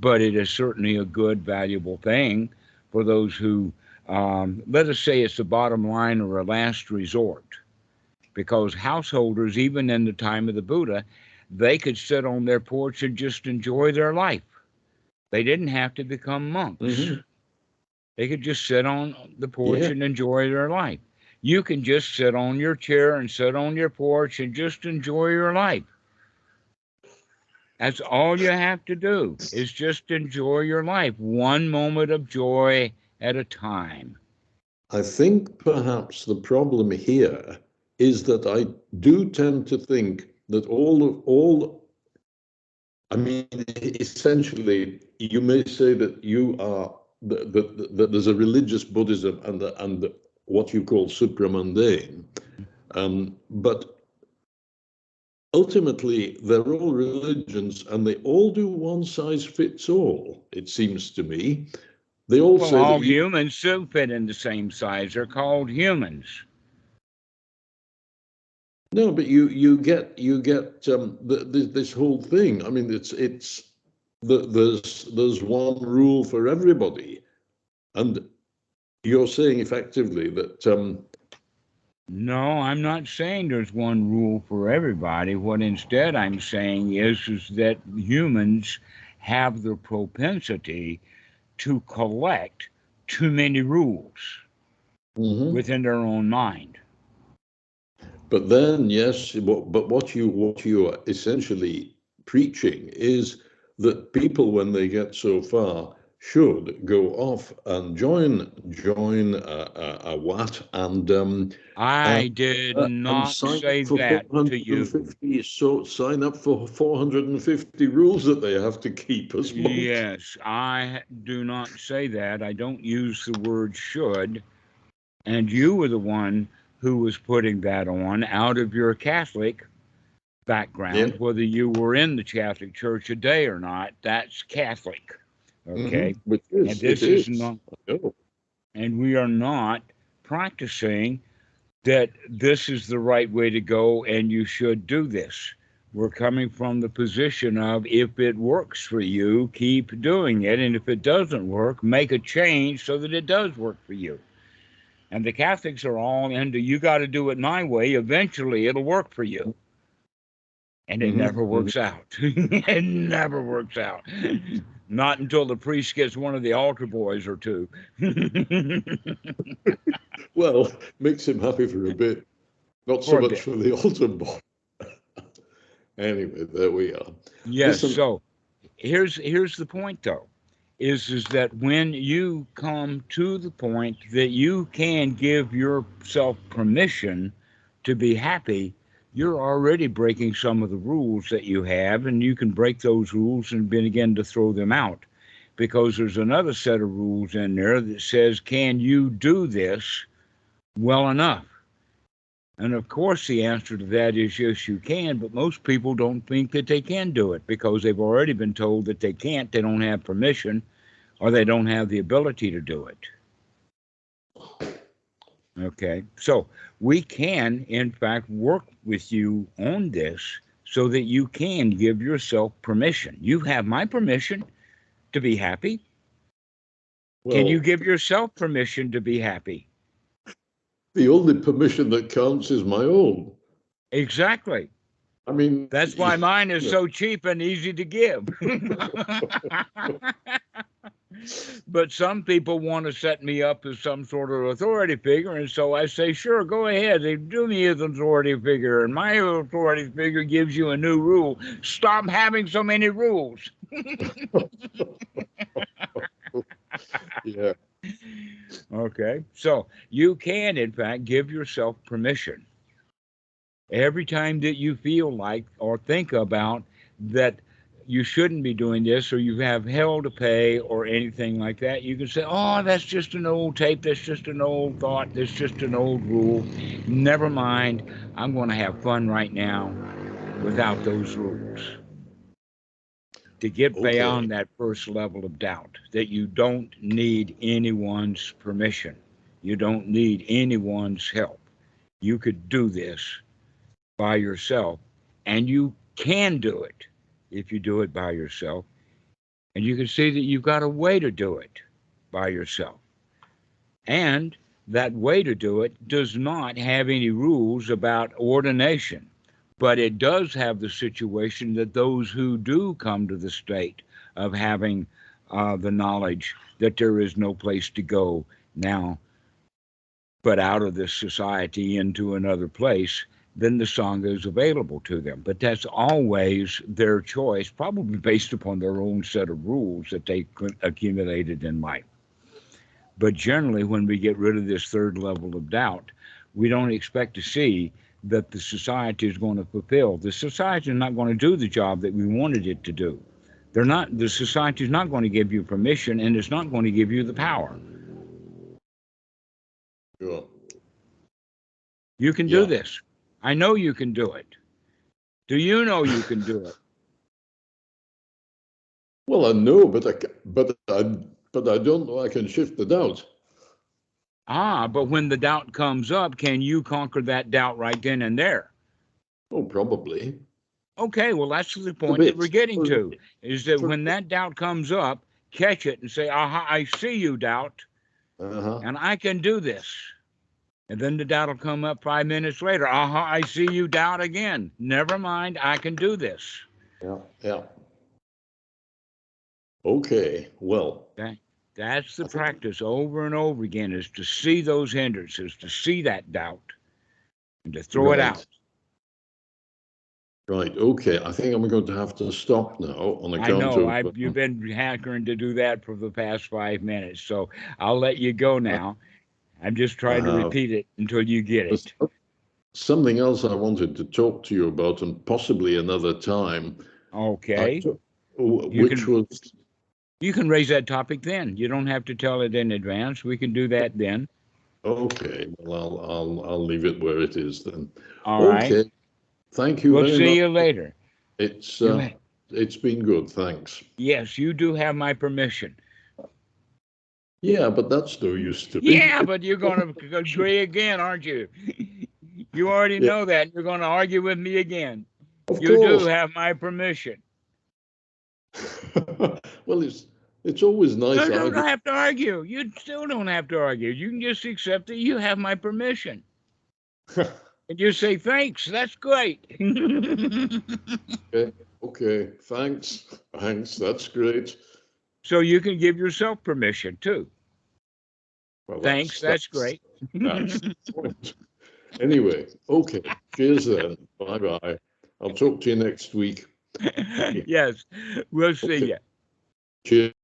Speaker 2: but it is certainly a good, valuable thing for those who, um, let us say, it's the bottom line or a last resort because householders, even in the time of the Buddha, they could sit on their porch and just enjoy their life. They didn't have to become monks.
Speaker 1: Mhm.
Speaker 2: They could just sit on the porch
Speaker 1: Yeah.
Speaker 2: and enjoy their life. You can just sit on your chair and sit on your porch and just enjoy your life. That's all you have to do is just enjoy your life, one moment of joy at a time.
Speaker 1: I think perhaps the problem here is that I do tend to think that all of all I mean essentially you may say that you are that, that, that there's a religious Buddhism and the, and the, what you call supramundane um, but ultimately they're all religions and they all do one size fits all it seems to me they all
Speaker 2: Well,
Speaker 1: say
Speaker 2: all
Speaker 1: you-
Speaker 2: humans do fit in the same size. They're called humans.
Speaker 1: No, but you you get you get um, the, the, this whole thing. I mean, it's it's there's there's one rule for everybody, and you're saying effectively that um,
Speaker 2: No, I'm not saying there's one rule for everybody. What instead I'm saying is, is that humans have the propensity to collect too many rules within their own mind.
Speaker 1: but then yes, what, but what you what you are essentially preaching is that people, when they get so far, should go off and join join a, a, a and um,
Speaker 2: I did
Speaker 1: Uh,
Speaker 2: not say that to you.
Speaker 1: 450 So sign up for 450 rules that they have to keep as monks.
Speaker 2: Yes, I do not say that. I don't use the word should. And you were the one who was putting that on out of your Catholic background,
Speaker 1: Yeah.
Speaker 2: whether you were in the Catholic Church a day or not. That's Catholic. Okay.
Speaker 1: Mhm, Which is,
Speaker 2: And this is
Speaker 1: is.
Speaker 2: not, and we are not practicing that this is the right way to go and you should do this. We're coming from the position of if it works for you, keep doing it. And if it doesn't work, make a change so that it does work for you. And the Catholics are all into you got to do it my way. Eventually, it'll work for you. And it
Speaker 1: Mhm,
Speaker 2: never works out. [LAUGHS] it never works out. Not until the priest gets one of the altar boys or two. [LAUGHS]
Speaker 1: Well, makes him happy for a bit, not so
Speaker 2: For
Speaker 1: much for the [LAUGHS] altar boy. anyway, there we are.
Speaker 2: Yes.
Speaker 1: Listen-
Speaker 2: So here's here's the point though, is is that when you come to the point that you can give yourself permission to be happy, you're already breaking some of the rules that you have, and you can break those rules and begin to throw them out. Because there's another set of rules in there that says, can you do this well enough? And of course, the answer to that is yes, you can, but most people don't think that they can do it because they've already been told that they can't, they don't have permission, or they don't have the ability to do it. Okay, so we can, in fact, work with you on this so that you can give yourself permission. You have my permission to be happy.
Speaker 1: Well,
Speaker 2: can you give yourself permission to be happy?
Speaker 1: the only permission that counts is my own.
Speaker 2: Exactly.
Speaker 1: I mean,
Speaker 2: That's why [LAUGHS] mine is
Speaker 1: Yeah.
Speaker 2: so cheap and easy to give. [LAUGHS] [LAUGHS] but some people want to set me up as some sort of authority figure, and so I say, sure, go ahead. They do me as an authority figure, and my authority figure gives you a new rule. Stop having so many rules.
Speaker 1: yeah.
Speaker 2: Okay. So you can, in fact, give yourself permission every time that you feel like or think about that you shouldn't be doing this or you have hell to pay or anything like that. You can say, oh, that's just an old tape. That's just an old thought. That's just an old rule. Never mind. I'm going to have fun right now without those rules. To get
Speaker 1: Okay.
Speaker 2: beyond that first level of doubt, that you don't need anyone's permission, you don't need anyone's help. You could do this by yourself, and you can do it if you do it by yourself. And you can see that you've got a way to do it by yourself. And that way to do it does not have any rules about ordination, but it does have the situation that those who do come to the state of having uh, the knowledge that there is no place to go now but out of this society into another place, then the song is available to them. But that's always their choice, probably based upon their own set of rules that they cu- accumulated in life. But generally, when we get rid of this third level of doubt, we don't expect to see that the society is going to fulfill. The society is not going to do the job that we wanted it to do. They're not. The society is not going to give you permission, and it's not going to give you the power.
Speaker 1: Sure.
Speaker 2: You can do this. I know you can do it. Do you know you can do it? [LAUGHS]
Speaker 1: Well, I know, but I, but I, but I don't know I can shift the doubt.
Speaker 2: Ah, but when the doubt comes up, can you conquer that doubt right then and there?
Speaker 1: Oh, probably.
Speaker 2: Okay, well, that's the point that we're getting to is that when that doubt comes up, catch it and say, Aha, I see you, doubt,
Speaker 1: Uh-huh.
Speaker 2: and I can do this. And then the doubt will come up five minutes later. Aha, I see you, doubt again. Never mind, I can do this.
Speaker 1: Yeah, yeah. Okay, well,
Speaker 2: That's the practice over and over again is to see those hindrances, to see that doubt, and to throw it out.
Speaker 1: right, okay. I think I'm going to have to stop now on
Speaker 2: I
Speaker 1: account
Speaker 2: know
Speaker 1: of.
Speaker 2: I've,
Speaker 1: um,
Speaker 2: you've been hankering to do that for the past five minutes, so I'll let you go now. I'm just trying to
Speaker 1: Uh,
Speaker 2: repeat it until you get it.
Speaker 1: Something else I wanted to talk to you about, and possibly another time.
Speaker 2: Okay,
Speaker 1: to-
Speaker 2: You
Speaker 1: Which
Speaker 2: can-
Speaker 1: was,
Speaker 2: you can raise that topic then. You don't have to tell it in advance. We can do that then.
Speaker 1: okay, well, I'll, I'll, I'll leave it where it is then.
Speaker 2: All right.
Speaker 1: Okay, thank you
Speaker 2: We'll see
Speaker 1: much.
Speaker 2: you later.
Speaker 1: It's, uh, it's been good, thanks.
Speaker 2: Yes, you do have my permission.
Speaker 1: Yeah, but that's no use to me.
Speaker 2: Yeah, but you're going to agree again, aren't you? You already
Speaker 1: Yeah.
Speaker 2: know that. You're going to argue with me again.
Speaker 1: Of
Speaker 2: You do have my permission. [LAUGHS]
Speaker 1: Well, it's, it's always nice.
Speaker 2: You don't have to argue. You still don't have to argue. You can just accept that you have my permission. [LAUGHS] And you say, thanks, that's great. [LAUGHS] okay.
Speaker 1: Okay, thanks, thanks, that's great.
Speaker 2: So you can give yourself permission too.
Speaker 1: Well,
Speaker 2: Thanks, that's great. [LAUGHS]
Speaker 1: that's the point. Anyway, okay, cheers then, bye-bye. I'll talk to you next week. [LAUGHS]
Speaker 2: yes, we'll see
Speaker 1: Okay.
Speaker 2: you.
Speaker 1: Cheers.